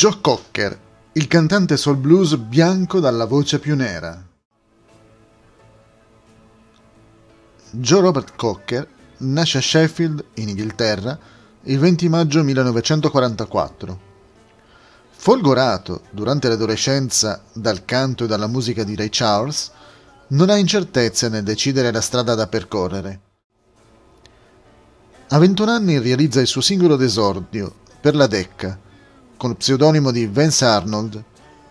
Joe Cocker, il cantante soul blues bianco dalla voce più nera. Joe Robert Cocker nasce a Sheffield, in Inghilterra, il 20 maggio 1944. Folgorato durante l'adolescenza dal canto e dalla musica di Ray Charles, non ha incertezze nel decidere la strada da percorrere. A 21 anni realizza il suo singolo d'esordio, Per la Decca, con lo pseudonimo di Vance Arnold,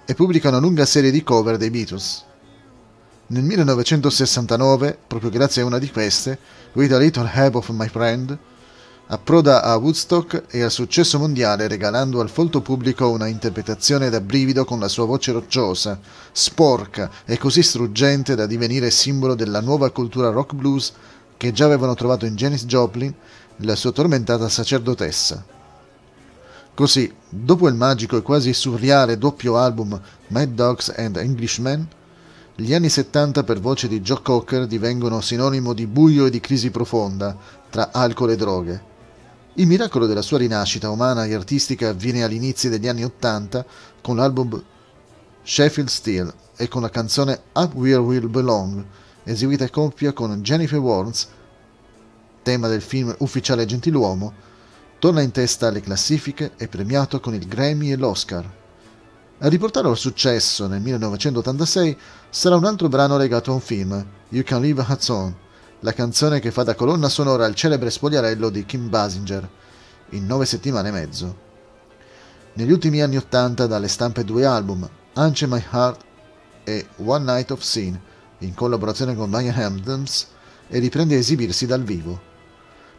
e pubblica una lunga serie di cover dei Beatles. Nel 1969, proprio grazie a una di queste, With a Little Help of My Friend, approda a Woodstock e al successo mondiale regalando al folto pubblico una interpretazione da brivido con la sua voce rocciosa, sporca e così struggente da divenire simbolo della nuova cultura rock blues che già avevano trovato in Janis Joplin la sua tormentata sacerdotessa. Così, dopo il magico e quasi surreale doppio album Mad Dogs and Englishmen, gli anni 70 per voce di Joe Cocker divengono sinonimo di buio e di crisi profonda tra alcol e droghe. Il miracolo della sua rinascita umana e artistica avviene all'inizio degli anni Ottanta con l'album Sheffield Steel e con la canzone Up Where We'll Belong, eseguita a coppia con Jennifer Warnes, tema del film Ufficiale Gentiluomo, torna in testa alle classifiche e premiato con il Grammy e l'Oscar. A riportarlo al successo nel 1986 sarà un altro brano legato a un film, You Can Leave a On, la canzone che fa da colonna sonora al celebre spogliarello di Kim Basinger, in nove settimane e mezzo. Negli ultimi anni Ottanta dalle stampe due album, Ance My Heart e One Night of Sin, in collaborazione con Brian Hamdens, e riprende a esibirsi dal vivo.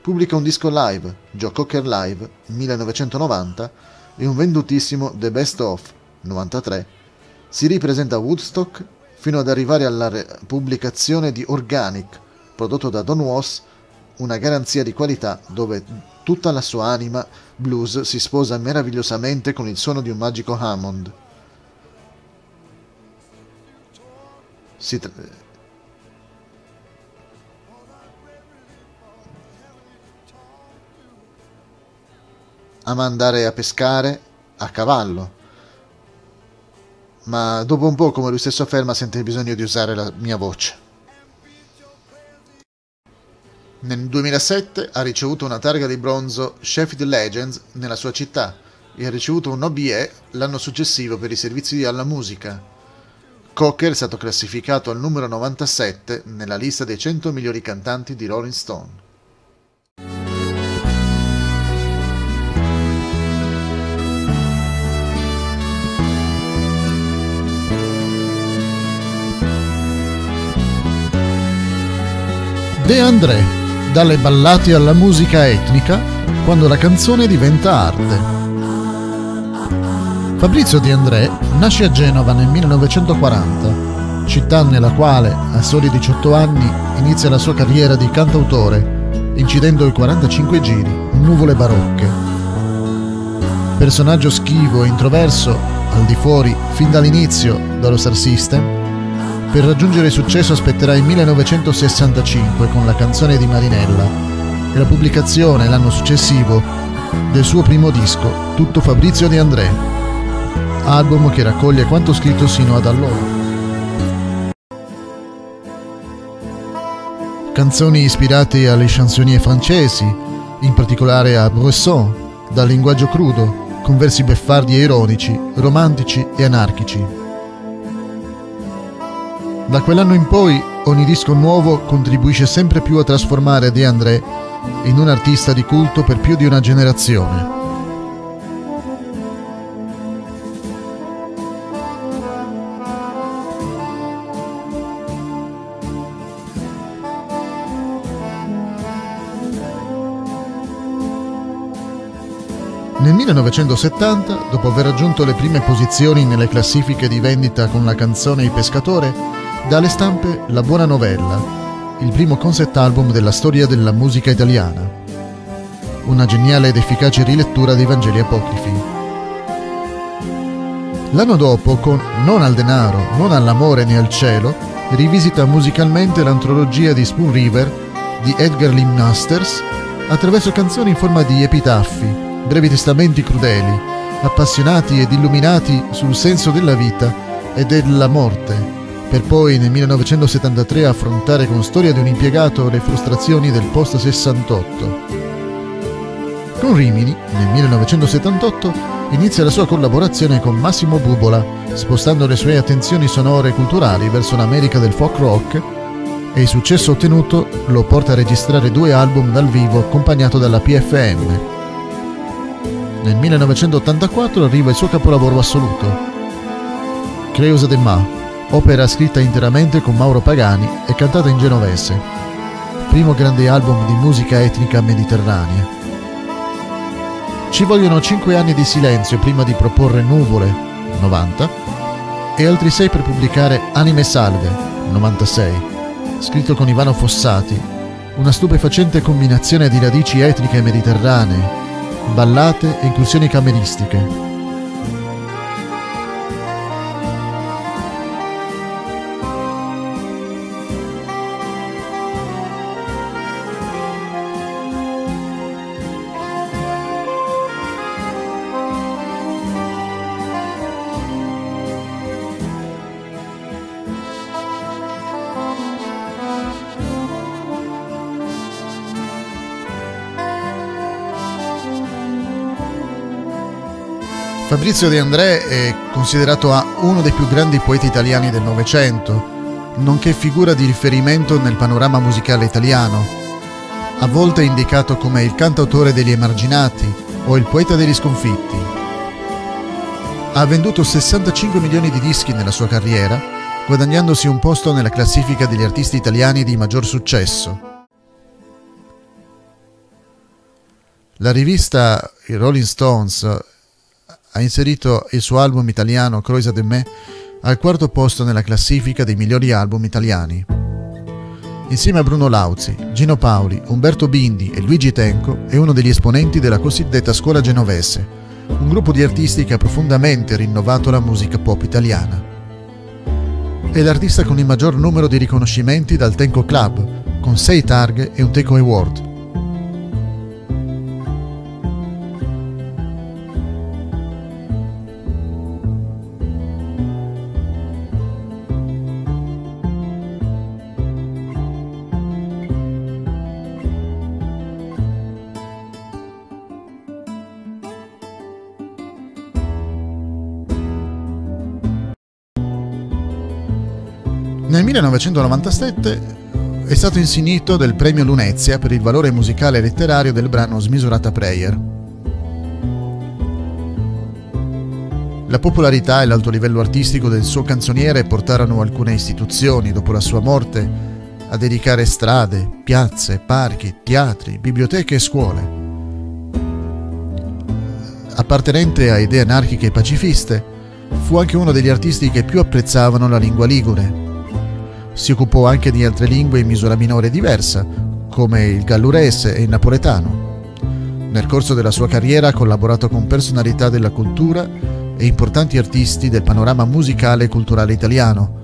Pubblica un disco live, Joe Cocker Live, 1990, e un vendutissimo The Best Of, 93, si ripresenta a Woodstock fino ad arrivare alla pubblicazione di Organic, prodotto da Don Was, una garanzia di qualità dove tutta la sua anima blues si sposa meravigliosamente con il suono di un magico Hammond. Si tra- ama andare a pescare a cavallo, ma dopo un po', come lui stesso afferma, sente il bisogno di usare la mia voce. Nel 2007 ha ricevuto una targa di bronzo Sheffield Legends nella sua città e ha ricevuto un OBE l'anno successivo per i servizi alla musica. Cocker è stato classificato al numero 97 nella lista dei 100 migliori cantanti di Rolling Stone. De André dalle ballate alla musica etnica, quando la canzone diventa arte. Fabrizio Di André nasce a Genova nel 1940, città nella quale, a soli 18 anni, inizia la sua carriera di cantautore, incidendo i 45 giri, nuvole barocche. Personaggio schivo e introverso, al di fuori, fin dall'inizio, dallo Star System, per raggiungere successo aspetterà il 1965 con la canzone di Marinella e la pubblicazione l'anno successivo del suo primo disco, Tutto Fabrizio De André, album che raccoglie quanto scritto sino ad allora. Canzoni ispirate alle chansonnier francesi, in particolare a Bresson, dal linguaggio crudo, con versi beffardi e ironici, romantici e anarchici. Da quell'anno in poi ogni disco nuovo contribuisce sempre più a trasformare De André in un artista di culto per più di una generazione. Nel 1970, dopo aver raggiunto le prime posizioni nelle classifiche di vendita con la canzone Il pescatore, dalle stampe La Buona Novella, il primo concept album della storia della musica italiana. Una geniale ed efficace rilettura dei Vangeli apocrifi. L'anno dopo, con Non al denaro, non all'amore né al cielo, rivisita musicalmente l'antologia di Spoon River di Edgar Lee Masters attraverso canzoni in forma di epitaffi, brevi testamenti crudeli, appassionati ed illuminati sul senso della vita e della morte, per poi nel 1973 affrontare con Storia di un impiegato le frustrazioni del post 68. Con Rimini, nel 1978, inizia la sua collaborazione con Massimo Bubola, spostando le sue attenzioni sonore e culturali verso l'America del folk rock e il successo ottenuto lo porta a registrare due album dal vivo accompagnato dalla PFM. Nel 1984 arriva il suo capolavoro assoluto, Creusa de Ma, opera scritta interamente con Mauro Pagani e cantata in genovese, primo grande album di musica etnica mediterranea. Ci vogliono 5 anni di silenzio prima di proporre Nuvole, 90, e altri 6 per pubblicare Anime Salve, 96 scritto con Ivano Fossati, una stupefacente combinazione di radici etniche mediterranee, ballate e incursioni cameristiche, Fabrizio De André è considerato uno dei più grandi poeti italiani del Novecento, nonché figura di riferimento nel panorama musicale italiano. A volte è indicato come il cantautore degli emarginati o il poeta degli sconfitti. Ha venduto 65 milioni di dischi nella sua carriera, guadagnandosi un posto nella classifica degli artisti italiani di maggior successo. La rivista Rolling Stones ha inserito il suo album italiano Croisa de Me al quarto posto nella classifica dei migliori album italiani. Insieme a Bruno Lauzi, Gino Paoli, Umberto Bindi e Luigi Tenco è uno degli esponenti della cosiddetta scuola genovese, un gruppo di artisti che ha profondamente rinnovato la musica pop italiana. È l'artista con il maggior numero di riconoscimenti dal Tenco Club, con 6 targhe e un Tenco Award. Nel 1997 è stato insignito del premio Lunezia per il valore musicale e letterario del brano Smisurata Prayer. La popolarità e l'alto livello artistico del suo canzoniere portarono alcune istituzioni, dopo la sua morte, a dedicare strade, piazze, parchi, teatri, biblioteche e scuole. Appartenente a idee anarchiche e pacifiste, fu anche uno degli artisti che più apprezzavano la lingua ligure si occupò anche di altre lingue in misura minore diversa, come il gallurese e il napoletano. Nel corso della sua carriera ha collaborato con personalità della cultura e importanti artisti del panorama musicale e culturale italiano,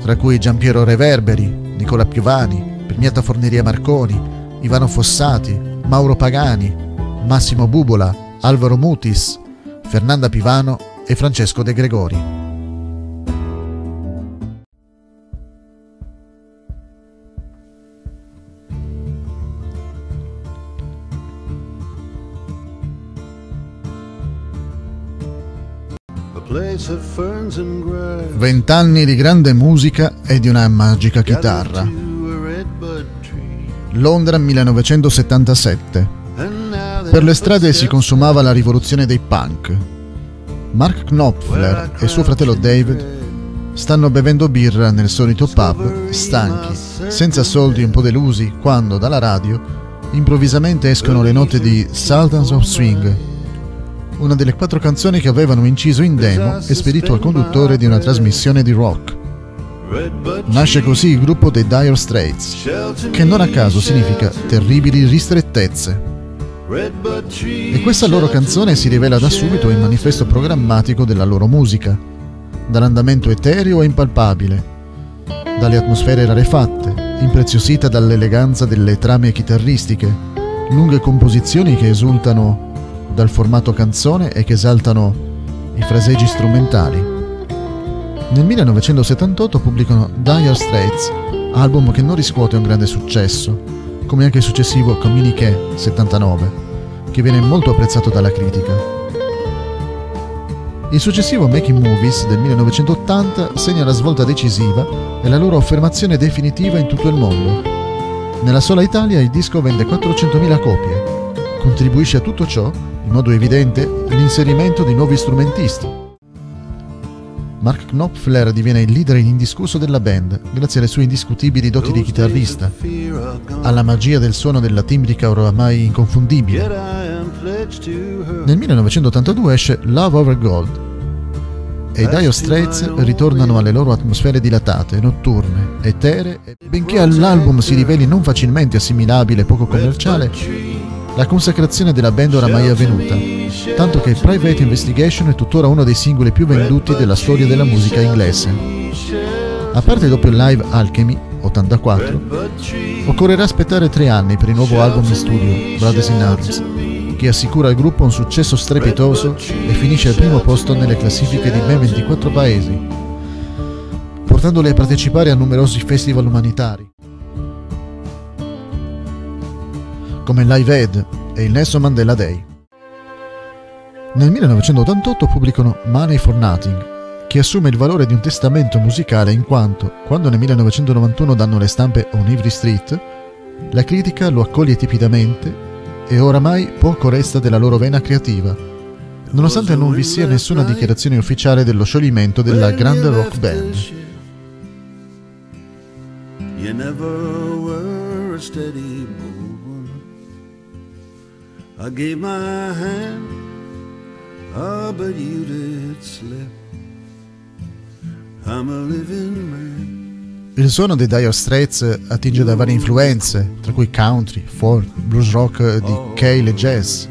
tra cui Giampiero Reverberi, Nicola Piovani, Primiata Forneria Marconi, Ivano Fossati, Mauro Pagani, Massimo Bubola, Alvaro Mutis, Fernanda Pivano e Francesco De Gregori. Vent'anni di grande musica e di una magica chitarra. Londra 1977. Per le strade si consumava la rivoluzione dei punk. Mark Knopfler e suo fratello David stanno bevendo birra nel solito pub, stanchi, senza soldi e un po' delusi, quando dalla radio improvvisamente escono le note di Sultans of Swing una delle quattro canzoni che avevano inciso in demo e spedito al conduttore di una trasmissione di rock. Nasce così il gruppo dei Dire Straits, che non a caso significa terribili ristrettezze. E questa loro canzone si rivela da subito il manifesto programmatico della loro musica, dall'andamento etereo e impalpabile, dalle atmosfere rarefatte, impreziosita dall'eleganza delle trame chitarristiche, lunghe composizioni che esultano dal formato canzone e che esaltano i fraseggi strumentali. Nel 1978 pubblicano Dire Straits, album che non riscuote un grande successo, come anche il successivo Communiqué 79, che viene molto apprezzato dalla critica. Il successivo Making Movies del 1980 segna la svolta decisiva e la loro affermazione definitiva in tutto il mondo. Nella sola Italia il disco vende 400.000 copie. Contribuisce a tutto ciò, in modo evidente, l'inserimento di nuovi strumentisti. Mark Knopfler diviene il leader indiscusso della band, grazie alle sue indiscutibili doti di chitarrista, alla magia del suono della timbrica oramai inconfondibile. Nel 1982 esce Love Over Gold e i Dire Straits ritornano alle loro atmosfere dilatate, notturne, etere e benché all'album si riveli non facilmente assimilabile e poco commerciale, la consacrazione della band oramai è avvenuta, tanto che Private Investigation è tuttora uno dei singoli più venduti della storia della musica inglese. A parte il doppio live Alchemy, 84, occorrerà aspettare tre anni per il nuovo album in studio, Brothers in Arms, che assicura al gruppo un successo strepitoso e finisce al primo posto nelle classifiche di ben 24 paesi, portandoli a partecipare a numerosi festival umanitari, come Live Aid e il Nelson Mandela Day. Nel 1988 pubblicano Money for Nothing, che assume il valore di un testamento musicale in quanto, quando nel 1991 danno le stampe on Ivry Street, la critica lo accoglie tipidamente e oramai poco resta della loro vena creativa, nonostante non vi sia nessuna dichiarazione ufficiale dello scioglimento della grande rock band. You never were a steady mover. I gave my hand, oh, but you did slip. I'm a living man. Il suono dei Dire Straits attinge da varie influenze, tra cui country, folk, blues rock di Cale e jazz.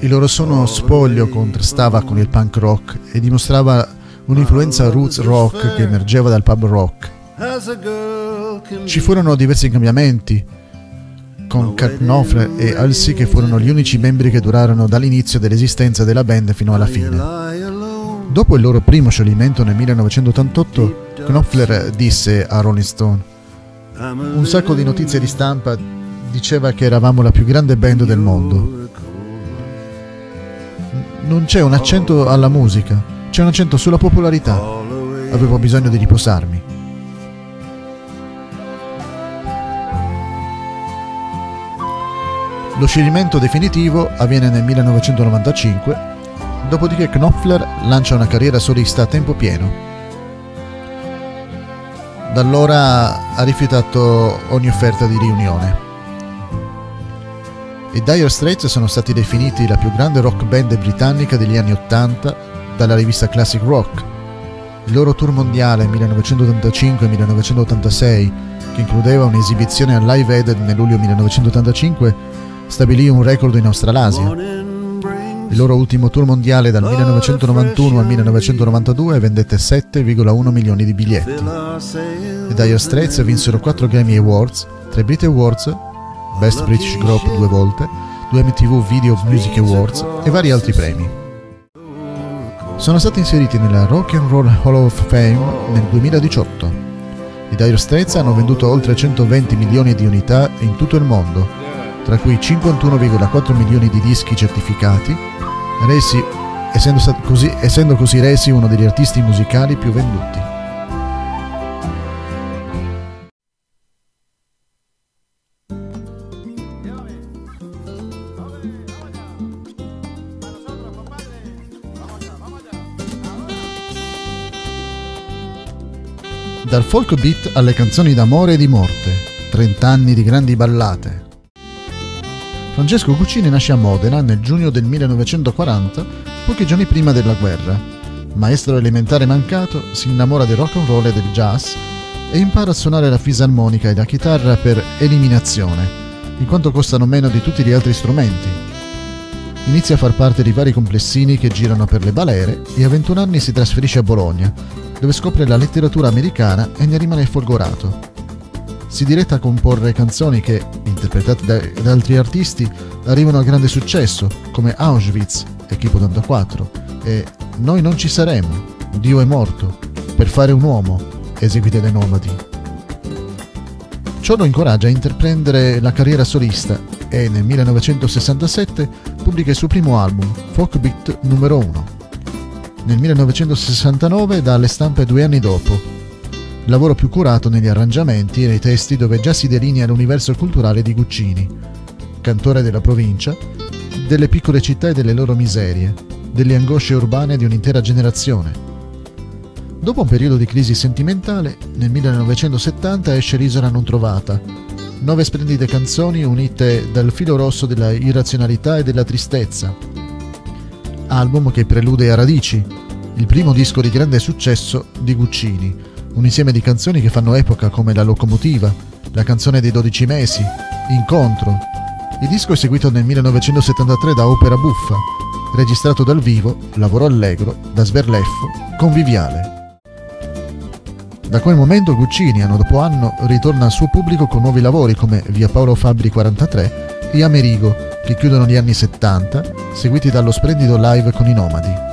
Il loro suono spoglio contrastava con il punk rock e dimostrava un'influenza roots rock che emergeva dal pub rock. Ci furono diversi cambiamenti, con Kurt Knopfler e Halsey che furono gli unici membri che durarono dall'inizio dell'esistenza della band fino alla fine. Dopo il loro primo scioglimento nel 1988, Knopfler disse a Rolling Stone: Un sacco di notizie di stampa diceva che eravamo la più grande band del mondo. Non c'è un accento alla musica, c'è un accento sulla popolarità. Avevo bisogno di riposarmi. Lo scioglimento definitivo avviene nel 1995 dopodiché Knopfler lancia una carriera solista a tempo pieno. Da allora ha rifiutato ogni offerta di riunione. I Dire Straits sono stati definiti la più grande rock band britannica degli anni 80 dalla rivista Classic Rock. Il loro tour mondiale 1985-1986, che includeva un'esibizione al Live Aid nel luglio 1985, stabilì un record in Australasia. Il loro ultimo tour mondiale dal 1991 al 1992 vendette 7,1 milioni di biglietti. I Dire Straits vinsero 4 Grammy Awards, 3 Brit Awards, Best British Group due volte, 2 MTV Video Music Awards e vari altri premi. Sono stati inseriti nella Rock and Roll Hall of Fame nel 2018. I Dire Straits hanno venduto oltre 120 milioni di unità in tutto il mondo, tra cui 51,4 milioni di dischi certificati resi, essendo, così, essendo così resi uno degli artisti musicali più venduti. Dal folk beat alle canzoni d'amore e di morte, 30 anni di grandi ballate, Francesco Cuccini nasce a Modena nel giugno del 1940, pochi giorni prima della guerra. Maestro elementare mancato, si innamora del rock and roll e del jazz e impara a suonare la fisarmonica e la chitarra per eliminazione, in quanto costano meno di tutti gli altri strumenti. Inizia a far parte di vari complessini che girano per le balere e a 21 anni si trasferisce a Bologna, dove scopre la letteratura americana e ne rimane folgorato. Si diretta a comporre canzoni che, interpretate da, da altri artisti, arrivano a grande successo, come Auschwitz, Equipo 84, e Noi non ci saremo, Dio è morto, Per fare un uomo, eseguite dai Nomadi. Ciò lo incoraggia a intraprendere la carriera solista e nel 1967 pubblica il suo primo album, Folk Beat numero 1. Nel 1969 dà alle stampe due anni dopo, lavoro più curato negli arrangiamenti e nei testi dove già si delinea l'universo culturale di Guccini, cantore della provincia, delle piccole città e delle loro miserie, delle angosce urbane di un'intera generazione. Dopo un periodo di crisi sentimentale, nel 1970 esce L'isola non trovata, nove splendide canzoni unite dal filo rosso della irrazionalità e della tristezza. Album che prelude a Radici, il primo disco di grande successo di Guccini, un insieme di canzoni che fanno epoca come La locomotiva, La canzone dei dodici mesi, Incontro. Il disco è seguito nel 1973 da Opera Buffa, registrato dal vivo, lavoro allegro, da Sberleffo, conviviale. Da quel momento Guccini, anno dopo anno, ritorna al suo pubblico con nuovi lavori come Via Paolo Fabri 43 e Amerigo, che chiudono gli anni 70, seguiti dallo splendido live con i Nomadi.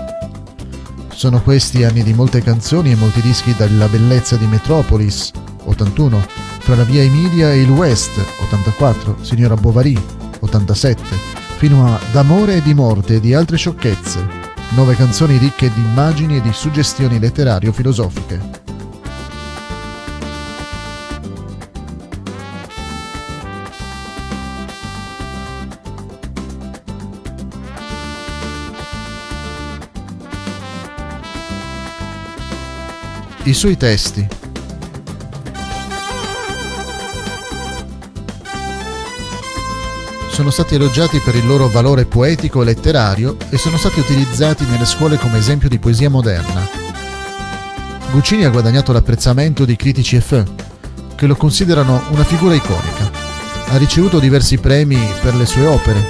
Sono questi anni di molte canzoni e molti dischi dalla bellezza di Metropolis, 81, fra la via Emilia e il West, 84, Signora Bovary, 87, fino a D'amore e di morte e di altre sciocchezze, nove canzoni ricche di immagini e di suggestioni letterario-filosofiche. I suoi testi. Sono stati elogiati per il loro valore poetico e letterario e sono stati utilizzati nelle scuole come esempio di poesia moderna. Guccini ha guadagnato l'apprezzamento di critici e fan, che lo considerano una figura iconica. Ha ricevuto diversi premi per le sue opere.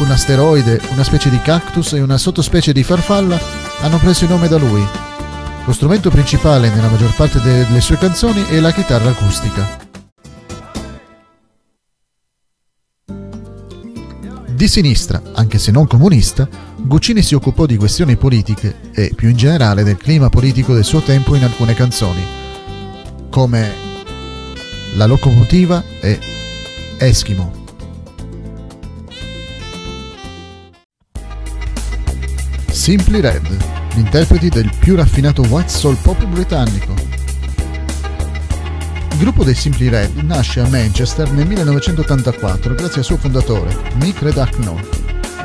Un asteroide, una specie di cactus e una sottospecie di farfalla hanno preso il nome da lui lo strumento principale nella maggior parte delle sue canzoni è la chitarra acustica. Di sinistra, anche se non comunista, Guccini si occupò di questioni politiche e, più in generale, del clima politico del suo tempo in alcune canzoni, come La locomotiva e Eskimo. Simply Red interpreti del più raffinato white soul pop britannico. Il gruppo dei Simply Red nasce a Manchester nel 1984 grazie al suo fondatore, Mick Redakno,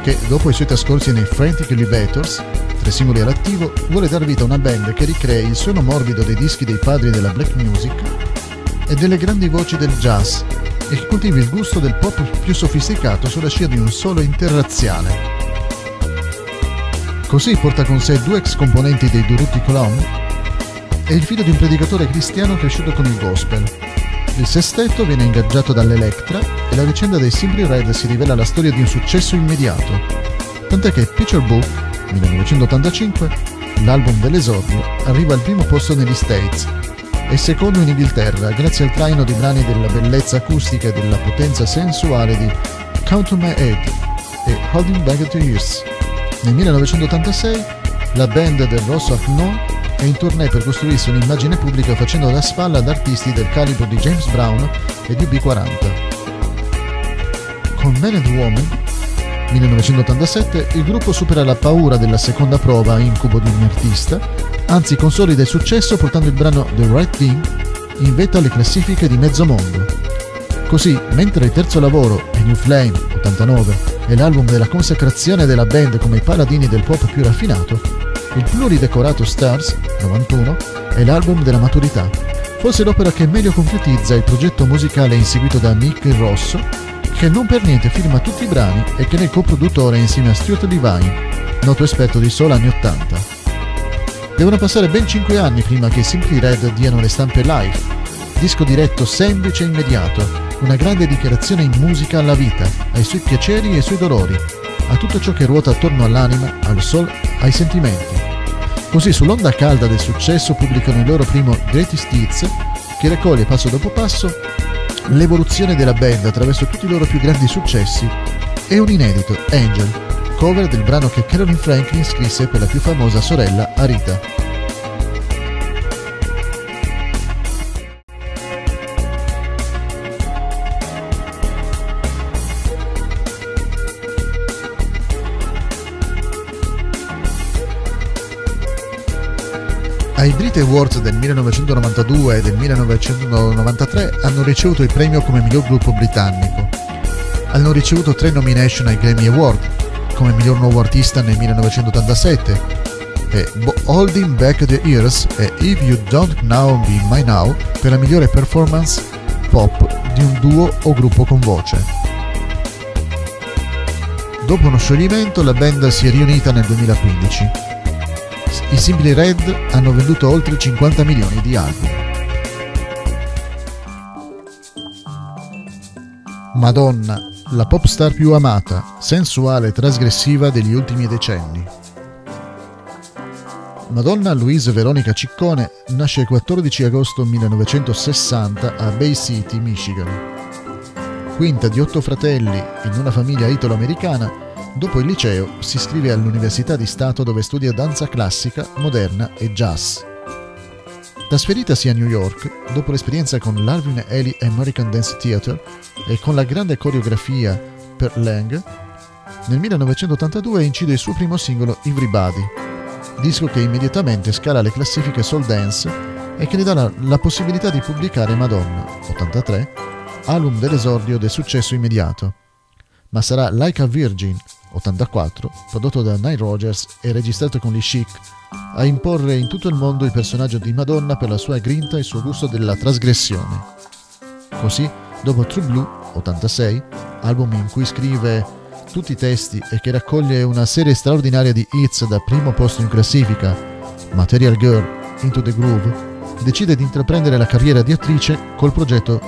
che dopo i suoi trascorsi nei Frantic Elevators, tre singoli all'attivo, vuole dar vita a una band che ricrei il suono morbido dei dischi dei padri della black music e delle grandi voci del jazz e che coltivi il gusto del pop più sofisticato sulla scia di un solo interrazziale. Così porta con sé due ex componenti dei Durutti Column e il figlio di un predicatore cristiano cresciuto con il gospel. Il sestetto viene ingaggiato dall'Electra e la vicenda dei Simply Red si rivela la storia di un successo immediato. Tant'è che Picture Book, 1985, l'album dell'esordio, arriva al primo posto negli States e secondo in Inghilterra grazie al traino di brani della bellezza acustica e della potenza sensuale di Count on My Head e Holding Back to Years. Nel 1986 la band del Rosso Arnaud è in tournée per costruirsi un'immagine pubblica facendo da spalla ad artisti del calibro di James Brown e di B40. Con Man and Woman 1987 il gruppo supera la paura della seconda prova incubo di un artista, anzi consolida il successo portando il brano The Right Thing in vetta alle classifiche di mezzo mondo. Così, mentre il terzo lavoro, New Flame 89, è l'album della consacrazione della band come i paladini del pop più raffinato, il pluridecorato Stars 91 è l'album della maturità, forse l'opera che meglio concretizza il progetto musicale inseguito da Mick Rosso, che non per niente firma tutti i brani e che ne è coproduttore insieme a Stuart Divine, noto esperto di soul anni 80. Devono passare ben 5 anni prima che Simply Red diano le stampe live, disco diretto semplice e immediato, una grande dichiarazione in musica alla vita, ai suoi piaceri e ai suoi dolori, a tutto ciò che ruota attorno all'anima, al sol, ai sentimenti. Così sull'onda calda del successo pubblicano il loro primo Greatest Hits, che raccoglie passo dopo passo l'evoluzione della band attraverso tutti i loro più grandi successi e un inedito, Angel, cover del brano che Carolyn Franklin scrisse per la più famosa sorella Arita. Ai Brit Awards del 1992 e del 1993 hanno ricevuto il premio come miglior gruppo britannico. Hanno ricevuto tre nomination ai Grammy Award, come miglior nuovo artista nel 1987, e Holding Back the Years e If You Don't Know Be My Now per la migliore performance pop di un duo o gruppo con voce. Dopo uno scioglimento la band si è riunita nel 2015 i Simply Red hanno venduto oltre 50 milioni di album. Madonna, la pop star più amata, sensuale e trasgressiva degli ultimi decenni. Madonna Louise Veronica Ciccone nasce il 14 agosto 1960 a Bay City, Michigan. Quinta di otto fratelli in una famiglia italo-americana, Dopo il liceo si iscrive all'Università di Stato dove studia danza classica, moderna e jazz. Trasferitasi a New York, dopo l'esperienza con l'Alvin Ailey American Dance Theatre e con la grande coreografia per Lang, nel 1982 incide il suo primo singolo Everybody, disco che immediatamente scala le classifiche soul dance e che gli dà la, la possibilità di pubblicare Madonna, 83, album dell'esordio del successo immediato. Ma sarà Like a Virgin, 84, prodotto da Nile Rogers e registrato con gli Chic, a imporre in tutto il mondo il personaggio di Madonna per la sua grinta e il suo gusto della trasgressione. Così, dopo True Blue, 86, album in cui scrive tutti i testi e che raccoglie una serie straordinaria di hits da primo posto in classifica, Material Girl, Into the Groove, decide di intraprendere la carriera di attrice col progetto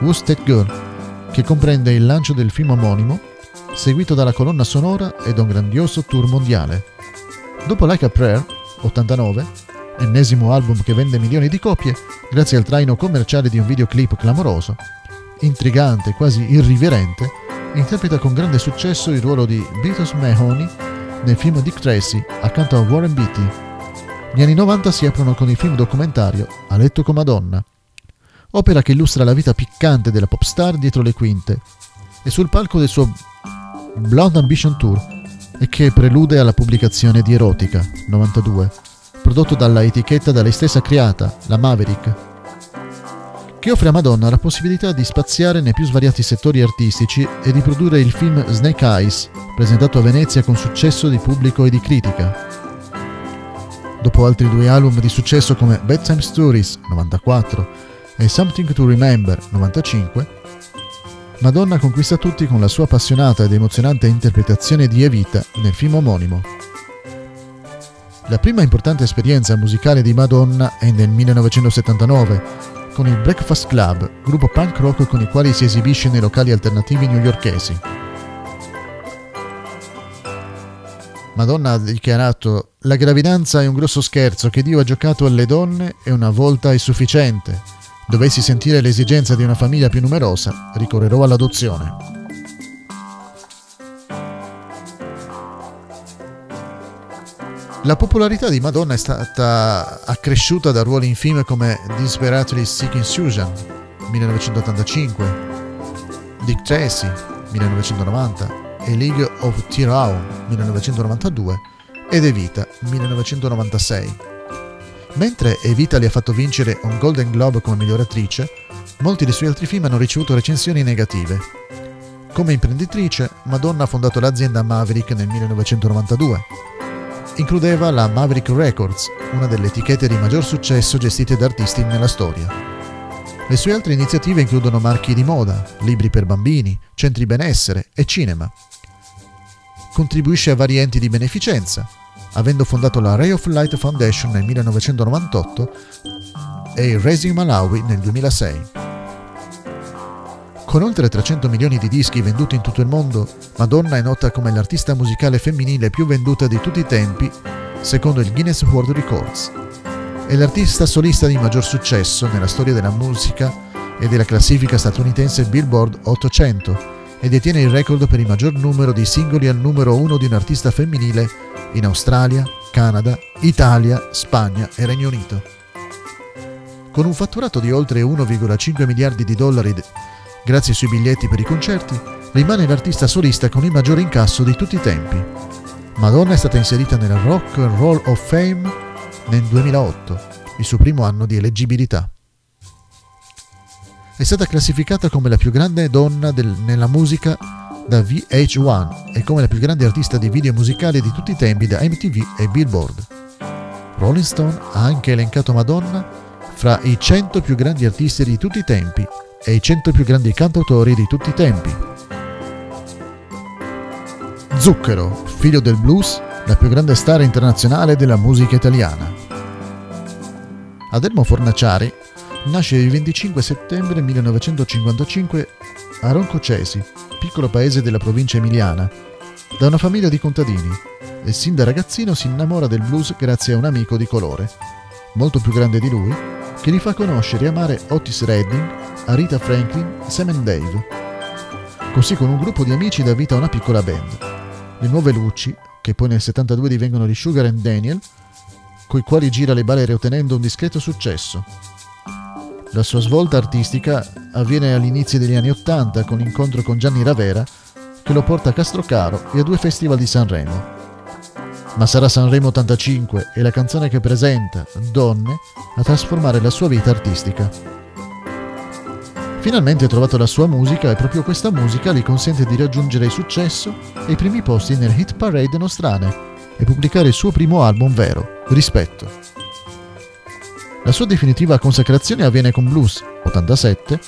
Who's That Girl, che comprende il lancio del film omonimo seguito dalla colonna sonora e da un grandioso tour mondiale. Dopo Like a Prayer, 89, ennesimo album che vende milioni di copie, grazie al traino commerciale di un videoclip clamoroso, intrigante quasi irriverente, interpreta con grande successo il ruolo di Beatles Mahoney nel film Dick Tracy accanto a Warren Beatty. Gli anni 90 si aprono con il film documentario A letto con Madonna, opera che illustra la vita piccante della pop star dietro le quinte e sul palco del suo Blonde Ambition Tour e che prelude alla pubblicazione di Erotica 92, prodotto dalla etichetta da lei stessa creata, la Maverick, che offre a Madonna la possibilità di spaziare nei più svariati settori artistici e di produrre il film Snake Eyes, presentato a Venezia con successo di pubblico e di critica. Dopo altri due album di successo come Bedtime Stories 94 e Something to Remember 95, Madonna conquista tutti con la sua appassionata ed emozionante interpretazione di Evita nel film omonimo. La prima importante esperienza musicale di Madonna è nel 1979 con il Breakfast Club, gruppo punk rock con i quali si esibisce nei locali alternativi newyorkesi. Madonna ha dichiarato La gravidanza è un grosso scherzo che Dio ha giocato alle donne e una volta è sufficiente dovessi sentire l'esigenza di una famiglia più numerosa, ricorrerò all'adozione. La popolarità di Madonna è stata accresciuta da ruoli in film come Desperately Seeking Susan, 1985, Dick Tracy, 1990, e League of Tyrone, 1992, ed Evita, 1996. Mentre Evita le ha fatto vincere un Golden Globe come miglior attrice, molti dei suoi altri film hanno ricevuto recensioni negative. Come imprenditrice, Madonna ha fondato l'azienda Maverick nel 1992. Includeva la Maverick Records, una delle etichette di maggior successo gestite da artisti nella storia. Le sue altre iniziative includono marchi di moda, libri per bambini, centri benessere e cinema. Contribuisce a vari enti di beneficenza, avendo fondato la Ray of Light Foundation nel 1998 e il Raising Malawi nel 2006. Con oltre 300 milioni di dischi venduti in tutto il mondo, Madonna è nota come l'artista musicale femminile più venduta di tutti i tempi, secondo il Guinness World Records. È l'artista solista di maggior successo nella storia della musica e della classifica statunitense Billboard 800 e detiene il record per il maggior numero di singoli al numero uno di un artista femminile in Australia, Canada, Italia, Spagna e Regno Unito. Con un fatturato di oltre 1,5 miliardi di dollari grazie ai suoi biglietti per i concerti, rimane l'artista solista con il maggiore incasso di tutti i tempi. Madonna è stata inserita nella Rock and Roll of Fame nel 2008, il suo primo anno di eleggibilità. È stata classificata come la più grande donna del, nella musica da VH1 e come la più grande artista di video musicali di tutti i tempi da MTV e Billboard. Rolling Stone ha anche elencato Madonna fra i 100 più grandi artisti di tutti i tempi e i 100 più grandi cantautori di tutti i tempi. Zucchero, figlio del blues, la più grande star internazionale della musica italiana. Adelmo Fornaciari nasce il 25 settembre 1955 a Roncocesi, piccolo paese della provincia emiliana, da una famiglia di contadini e sin da ragazzino si innamora del blues grazie a un amico di colore, molto più grande di lui, che gli fa conoscere e amare Otis Redding, Arita Franklin Sam Dave. Così con un gruppo di amici dà vita a una piccola band. Le nuove luci, che poi nel 72 divengono gli Sugar and Daniel, coi quali gira le balere ottenendo un discreto successo. La sua svolta artistica avviene all'inizio degli anni Ottanta con l'incontro con Gianni Ravera che lo porta a Castrocaro e a due festival di Sanremo. Ma sarà Sanremo 85 e la canzone che presenta, Donne, a trasformare la sua vita artistica. Finalmente ha trovato la sua musica e proprio questa musica gli consente di raggiungere il successo e i primi posti nel hit parade nostrane e pubblicare il suo primo album vero, Rispetto. La sua definitiva consacrazione avviene con Blues 87,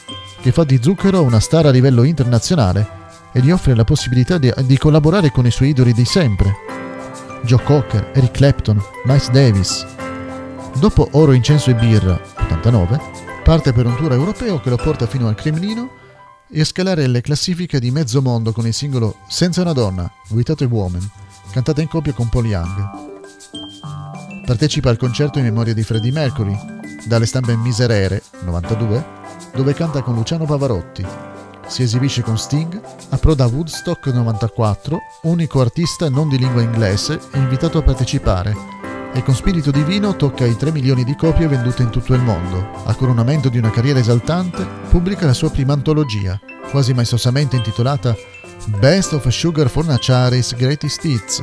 che fa di Zucchero una star a livello internazionale e gli offre la possibilità di, di collaborare con i suoi idoli di sempre. Joe Cocker, Eric Clapton, Miles Davis. Dopo Oro, Incenso e Birra 89, parte per un tour europeo che lo porta fino al Cremlino e a scalare le classifiche di mezzo mondo con il singolo Senza una donna, Without a Woman, cantata in coppia con Paul Young. Partecipa al concerto in memoria di Freddie Mercury, dalle stampe Miserere 92, dove canta con Luciano Pavarotti. Si esibisce con Sting, approda a Woodstock 94, unico artista non di lingua inglese e invitato a partecipare, e con spirito divino tocca i 3 milioni di copie vendute in tutto il mondo. A coronamento di una carriera esaltante, pubblica la sua prima antologia, quasi maestosamente intitolata Best of Sugar Fornaciari's Greatest Hits,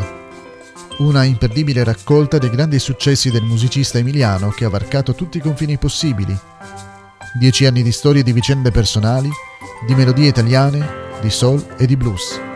una imperdibile raccolta dei grandi successi del musicista emiliano che ha varcato tutti i confini possibili. Dieci anni di storie di vicende personali, di melodie italiane, di soul e di blues.